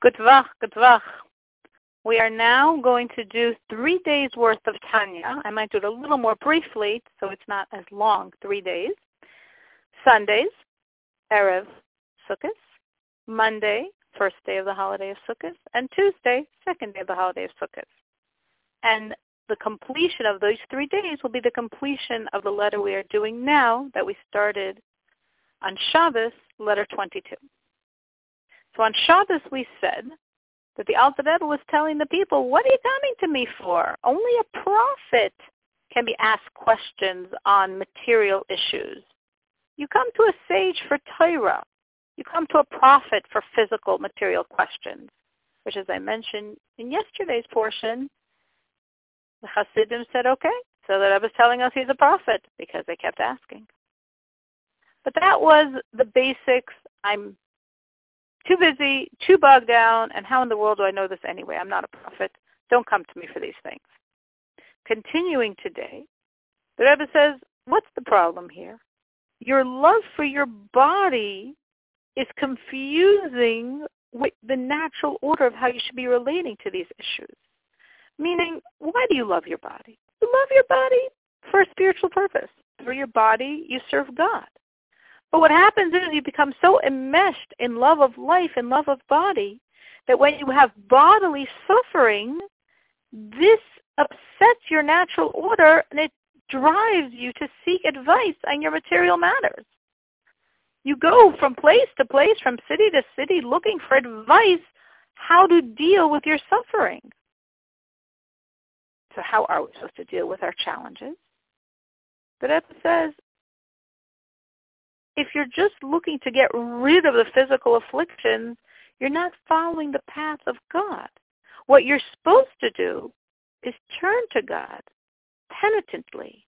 Good Gutvach. We are now going to do three days worth of Tanya. I might do it a little more briefly, so it's not as long, three days. Sundays, Erev Sukkot. Monday, first day of the holiday of Sukkot. And Tuesday, second day of the holiday of Sukkot. And the completion of those three days will be the completion of the letter we are doing now that we started on Shabbos, letter 22. So on Shabbos we said that the Alter Rebbe was telling the people, what are you coming to me for? Only a prophet can be asked questions on material issues. You come to a sage for Torah. You come to a prophet for physical material questions, which as I mentioned in yesterday's portion, the Hasidim said, okay. So the was telling us he's a prophet because they kept asking. But that was the basics. I'm too busy, too bogged down, and how in the world do I know this anyway? I'm not a prophet. Don't come to me for these things. Continuing today, the Rebbe says, what's the problem here? Your love for your body is confusing with the natural order of how you should be relating to these issues. Meaning, why do you love your body? You love your body for a spiritual purpose. Through your body, you serve God. But what happens is you become so enmeshed in love of life and love of body that when you have bodily suffering, this upsets your natural order and it drives you to seek advice on your material matters. You go from place to place, from city to city, looking for advice how to deal with your suffering. So how are we supposed to deal with our challenges? The Rebbe says, if you're just looking to get rid of the physical afflictions, you're not following the path of God. What you're supposed to do is turn to God penitently.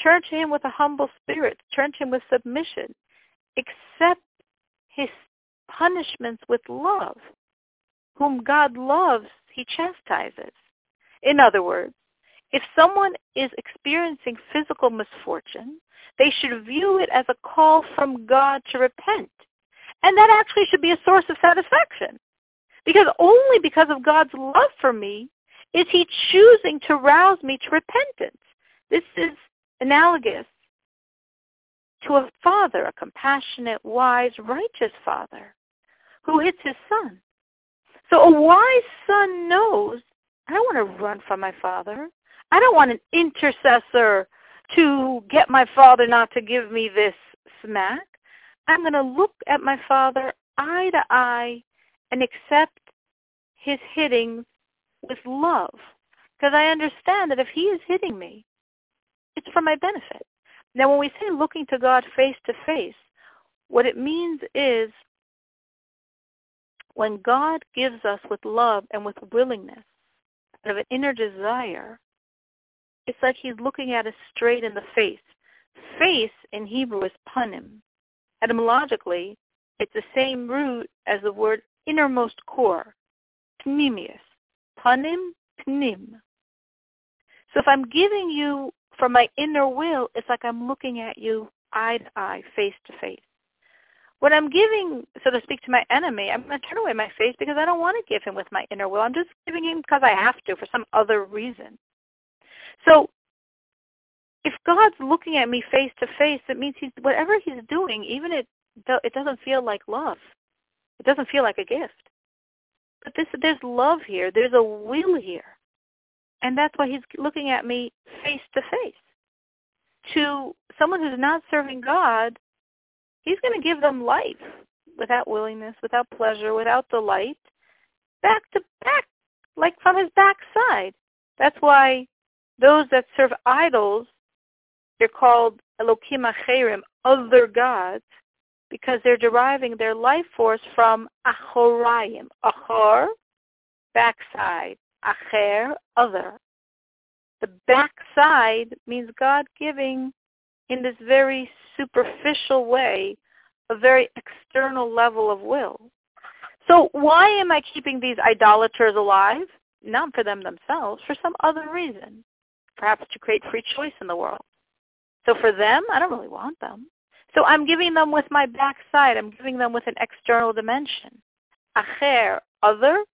Turn to him with a humble spirit. Turn to him with submission. Accept his punishments with love. Whom God loves, he chastises. In other words, if someone is experiencing physical misfortune, they should view it as a call from God to repent. And that actually should be a source of satisfaction. Because only because of God's love for me is he choosing to rouse me to repentance. This is analogous to a father, a compassionate, wise, righteous father who hits his son. So a wise son knows, I don't want to run from my father. I don't want an intercessor to get my father not to give me this smack. I'm going to look at my father eye to eye and accept his hitting with love. Because I understand that if he is hitting me, it's for my benefit. Now, when we say looking to God face to face, what it means is when God gives us with love and with willingness, out of an inner desire, it's like he's looking at us straight in the face. Face in Hebrew is panim. Etymologically, it's the same root as the word innermost core, pnimius. Panim, pnim. So if I'm giving you from my inner will, it's like I'm looking at you eye to eye, face to face. When I'm giving, so to speak, to my enemy, I'm going to turn away my face because I don't want to give him with my inner will. I'm just giving him because I have to for some other reason. So if God's looking at me face to face, it means he's whatever he's doing, even it it doesn't feel like love. It doesn't feel like a gift. But this there's love here. There's a will here. And that's why he's looking at me face to face. To someone who's not serving God, he's going to give them life without willingness, without pleasure, without delight, back to back, like from his backside. That's why those that serve idols, they're called Elokim Acherim, other gods, because they're deriving their life force from Achorayim. Achor, backside. Acher, other. The backside means God giving in this very superficial way a very external level of will. So why am I keeping these idolaters alive? Not for them themselves, for some other reason perhaps to create free choice in the world. So for them, I don't really want them. So I'm giving them with my backside. I'm giving them with an external dimension. Acher, other,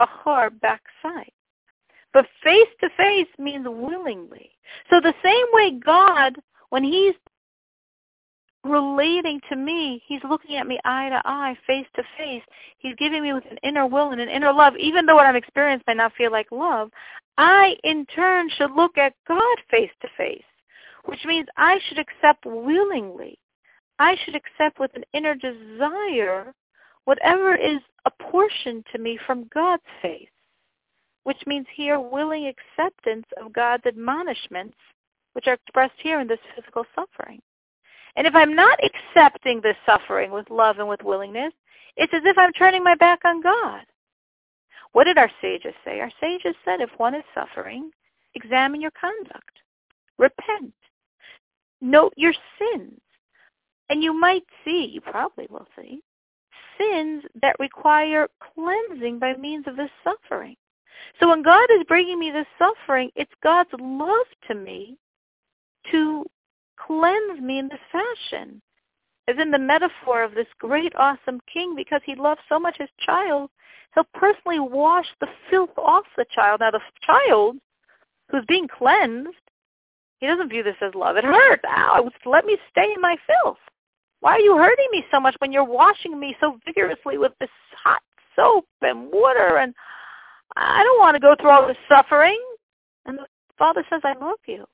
achar, backside. But face to face means willingly. So the same way God, when he's relating to me, he's looking at me eye to eye, face to face. He's giving me with an inner will and an inner love. Even though what I'm experiencing might not feel like love, I in turn should look at God face to face, which means I should accept willingly. I should accept with an inner desire whatever is apportioned to me from God's face, which means here willing acceptance of God's admonishments, which are expressed here in this physical suffering. And if I'm not accepting this suffering with love and with willingness, it's as if I'm turning my back on God. What did our sages say? Our sages said if one is suffering, examine your conduct. Repent. Note your sins. And you might see, you probably will see, sins that require cleansing by means of this suffering. So when God is bringing me this suffering, it's God's love to me to cleanse me in this fashion. As in the metaphor of this great, awesome king, because he loves so much his child, he'll personally wash the filth off the child. Now the child who's being cleansed, he doesn't view this as love. It hurts. Ow, let me stay in my filth. Why are you hurting me so much when you're washing me so vigorously with this hot soap and water and I don't want to go through all this suffering. And the father says, I love you.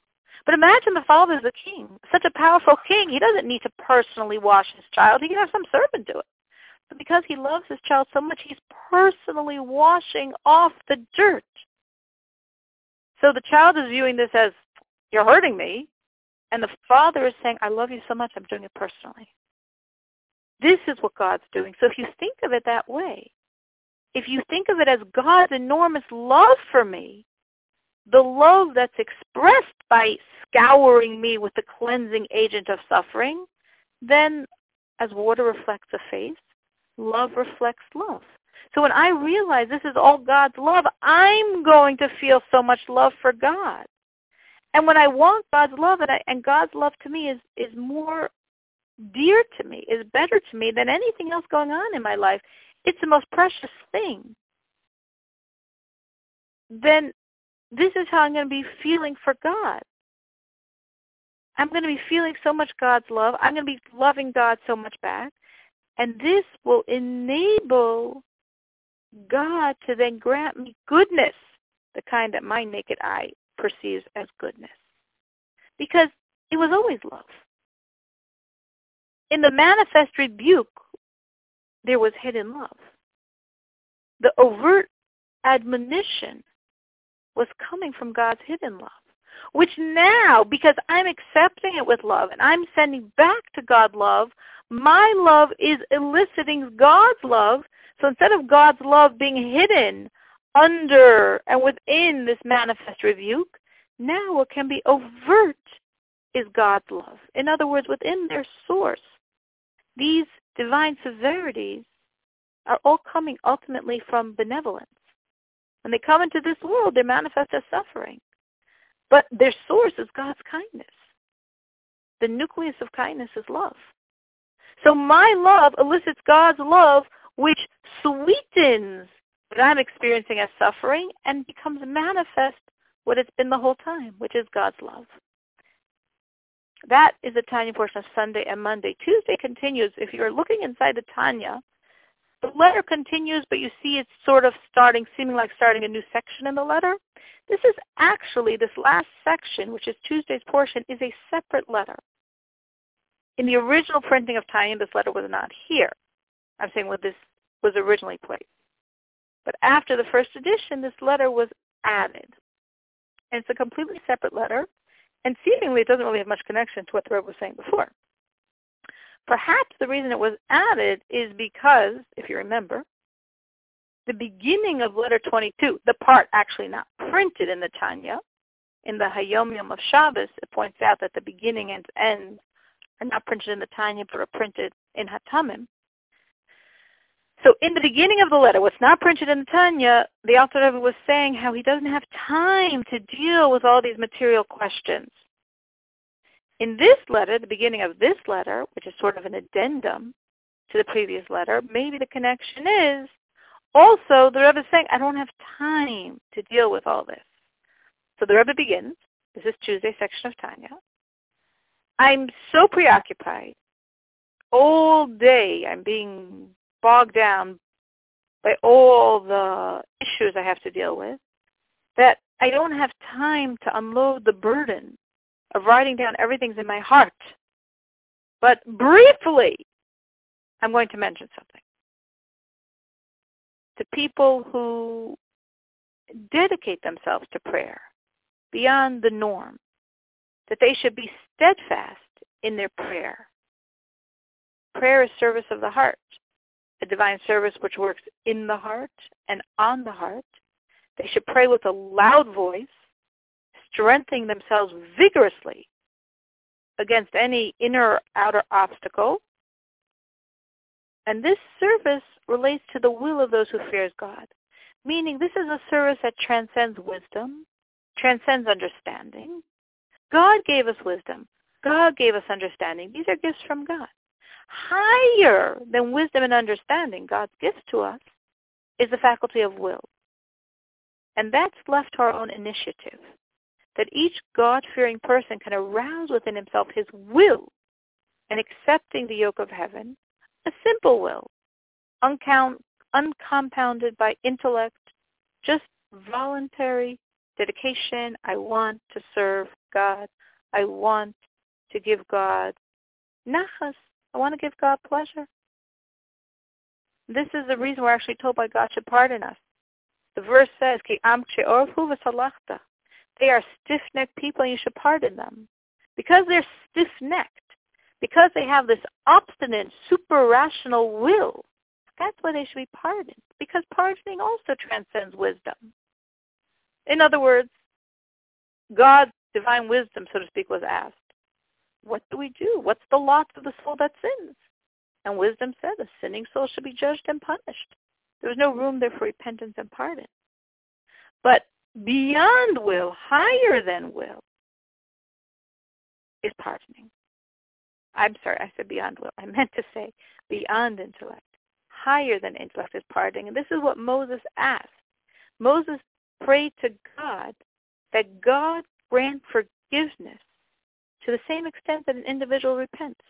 But imagine the father is a king, such a powerful king. He doesn't need to personally wash his child. He can have some servant do it. But because he loves his child so much, he's personally washing off the dirt. So the child is viewing this as, you're hurting me. And the father is saying, I love you so much, I'm doing it personally. This is what God's doing. So if you think of it that way, if you think of it as God's enormous love for me, the love that's expressed by scouring me with the cleansing agent of suffering, then as water reflects a face, love reflects love. So when I realize this is all God's love, I'm going to feel so much love for God. And when I want God's love, and, I, and God's love to me is, is more dear to me, is better to me than anything else going on in my life, it's the most precious thing, then this is how I'm going to be feeling for God. I'm going to be feeling so much God's love. I'm going to be loving God so much back. And this will enable God to then grant me goodness, the kind that my naked eye perceives as goodness. Because it was always love. In the manifest rebuke, there was hidden love. The overt admonition was coming from God's hidden love, which now, because I'm accepting it with love and I'm sending back to God love, my love is eliciting God's love. So instead of God's love being hidden under and within this manifest rebuke, now what can be overt is God's love. In other words, within their source, these divine severities are all coming ultimately from benevolence. When they come into this world, they manifest as suffering. But their source is God's kindness. The nucleus of kindness is love. So my love elicits God's love, which sweetens what I'm experiencing as suffering and becomes manifest what it's been the whole time, which is God's love. That is the Tanya portion of Sunday and Monday. Tuesday continues. If you're looking inside the Tanya, the letter continues, but you see it's sort of starting, seeming like starting a new section in the letter. This is actually, this last section, which is Tuesday's portion, is a separate letter. In the original printing of Tanya, this letter was not here. I'm saying when this was originally placed. But after the first edition, this letter was added. And it's a completely separate letter, and seemingly it doesn't really have much connection to what the Rebbe was saying before. Perhaps the reason it was added is because, if you remember, the beginning of letter 22, the part actually not printed in the Tanya, in the Hayom Yom of Shabbos, it points out that the beginning and end are not printed in the Tanya, but are printed in Hatamim. So in the beginning of the letter, what's not printed in the Tanya, the author of it was saying how he doesn't have time to deal with all these material questions. In this letter, the beginning of this letter, which is sort of an addendum to the previous letter, maybe the connection is Also, the Rebbe is saying, I don't have time to deal with all this. So the Rebbe begins. This is Tuesday section of Tanya. I'm so preoccupied. All day I'm being bogged down by all the issues I have to deal with that I don't have time to unload the burden of writing down everything's in my heart. But briefly, I'm going to mention something. To people who dedicate themselves to prayer beyond the norm, that they should be steadfast in their prayer. Prayer is service of the heart, a divine service which works in the heart and on the heart. They should pray with a loud voice, strengthening themselves vigorously against any inner or outer obstacle. And this service relates to the will of those who fears God, meaning this is a service that transcends wisdom, transcends understanding. God gave us wisdom. God gave us understanding. These are gifts from God. Higher than wisdom and understanding, God's gift to us, is the faculty of will. And that's left to our own initiative that each God-fearing person can arouse within himself his will in accepting the yoke of heaven, a simple will, uncount, uncompounded by intellect, just voluntary dedication. I want to serve God. I want to give God nachas. I want to give God pleasure. This is the reason we're actually told by God to pardon us. The verse says, Ki am they are stiff-necked people and you should pardon them. Because they're stiff-necked, because they have this obstinate, super-rational will, that's why they should be pardoned. Because pardoning also transcends wisdom. In other words, God's divine wisdom, so to speak, was asked, what do we do? What's the lot of the soul that sins? And wisdom said, a sinning soul should be judged and punished. There was no room there for repentance and pardon. But beyond will, higher than will, is pardoning. I'm sorry, I said beyond will. I meant to say beyond intellect. Higher than intellect is pardoning. And this is what Moses asked. Moses prayed to God that God grant forgiveness to the same extent that an individual repents.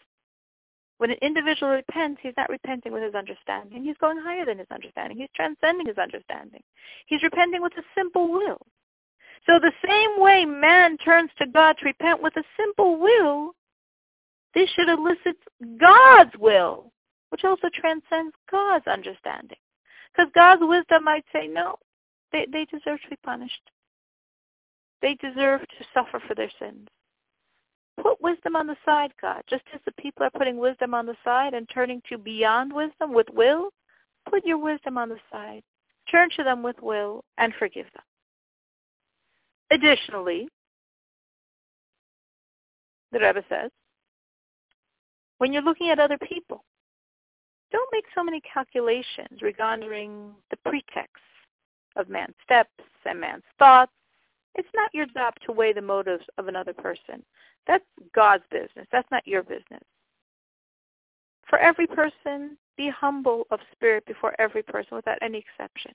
When an individual repents, he's not repenting with his understanding. He's going higher than his understanding. He's transcending his understanding. He's repenting with a simple will. So the same way man turns to God to repent with a simple will, this should elicit God's will, which also transcends God's understanding. Because God's wisdom might say, no, they, they deserve to be punished. They deserve to suffer for their sins. Put wisdom on the side, God. Just as the people are putting wisdom on the side and turning to beyond wisdom with will, put your wisdom on the side. Turn to them with will and forgive them. Additionally, the Rebbe says, when you're looking at other people, don't make so many calculations regarding the pretext of man's steps and man's thoughts. It's not your job to weigh the motives of another person. That's God's business. That's not your business. For every person, be humble of spirit before every person without any exception.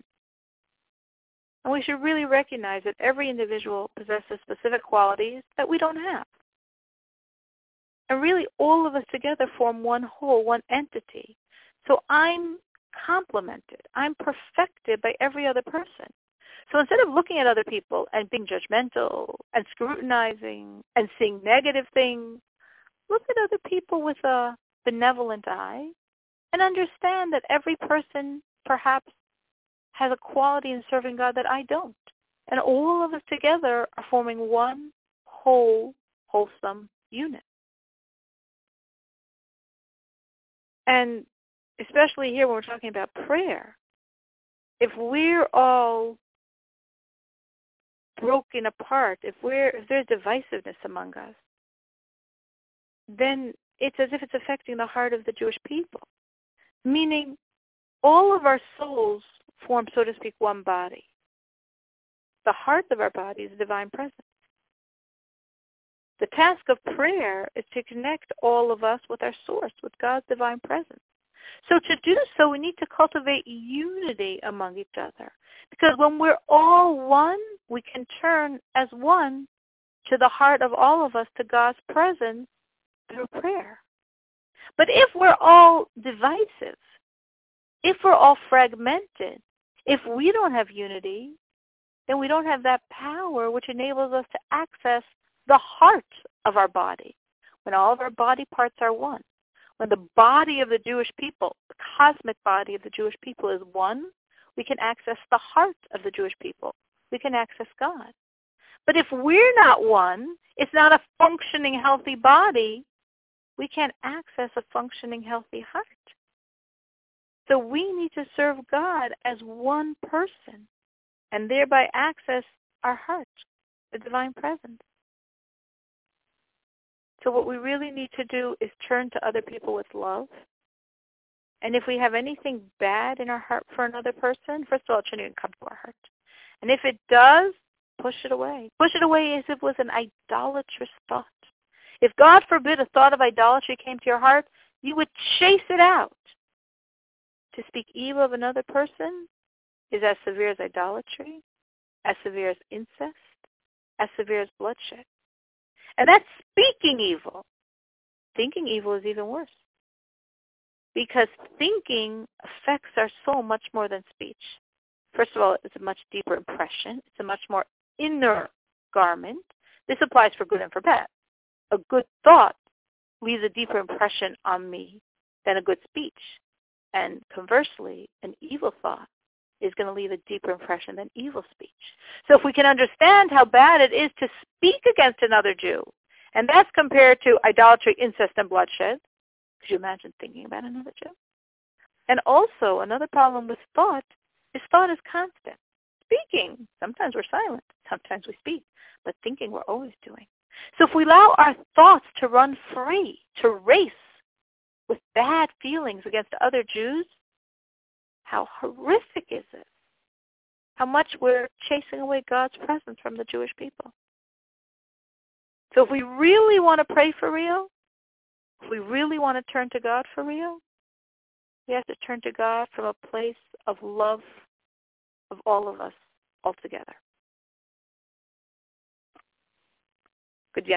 And we should really recognize that every individual possesses specific qualities that we don't have. And really all of us together form one whole, one entity. So I'm complemented. I'm perfected by every other person. So instead of looking at other people and being judgmental and scrutinizing and seeing negative things, look at other people with a benevolent eye and understand that every person perhaps has a quality in serving God that I don't. And all of us together are forming one whole, wholesome unit. And especially here when we're talking about prayer, if we're all broken apart, if we're if there's divisiveness among us, then it's as if it's affecting the heart of the Jewish people. Meaning all of our souls form, so to speak, one body. The heart of our body is divine presence. The task of prayer is to connect all of us with our source, with God's divine presence. So to do so, we need to cultivate unity among each other. Because when we're all one, we can turn as one to the heart of all of us, to God's presence through prayer. But if we're all divisive, if we're all fragmented, if we don't have unity, then we don't have that power which enables us to access the heart of our body, when all of our body parts are one. When the body of the Jewish people, the cosmic body of the Jewish people is one, we can access the heart of the Jewish people. We can access God. But if we're not one, it's not a functioning, healthy body, we can't access a functioning, healthy heart. So we need to serve God as one person and thereby access our heart, the divine presence. So what we really need to do is turn to other people with love. And if we have anything bad in our heart for another person, first of all, it shouldn't even come to our heart. And if it does, push it away. Push it away as if it was an idolatrous thought. If God forbid a thought of idolatry came to your heart, you would chase it out. To speak evil of another person is as severe as idolatry, as severe as incest, as severe as bloodshed. And that's speaking evil. Thinking evil is even worse. Because thinking affects our soul much more than speech. First of all, it's a much deeper impression. It's a much more inner garment. This applies for good and for bad. A good thought leaves a deeper impression on me than a good speech. And conversely, an evil thought is going to leave a deeper impression than evil speech. So if we can understand how bad it is to speak against another Jew, and that's compared to idolatry, incest, and bloodshed, could you imagine thinking about another Jew? And also, another problem with thought is thought is constant. Speaking, sometimes we're silent, sometimes we speak, but thinking we're always doing. So if we allow our thoughts to run free, to race with bad feelings against other Jews, how horrific is it? How much we're chasing away God's presence from the Jewish people. So if we really want to pray for real, if we really want to turn to God for real, we have to turn to God from a place of love of all of us altogether. Good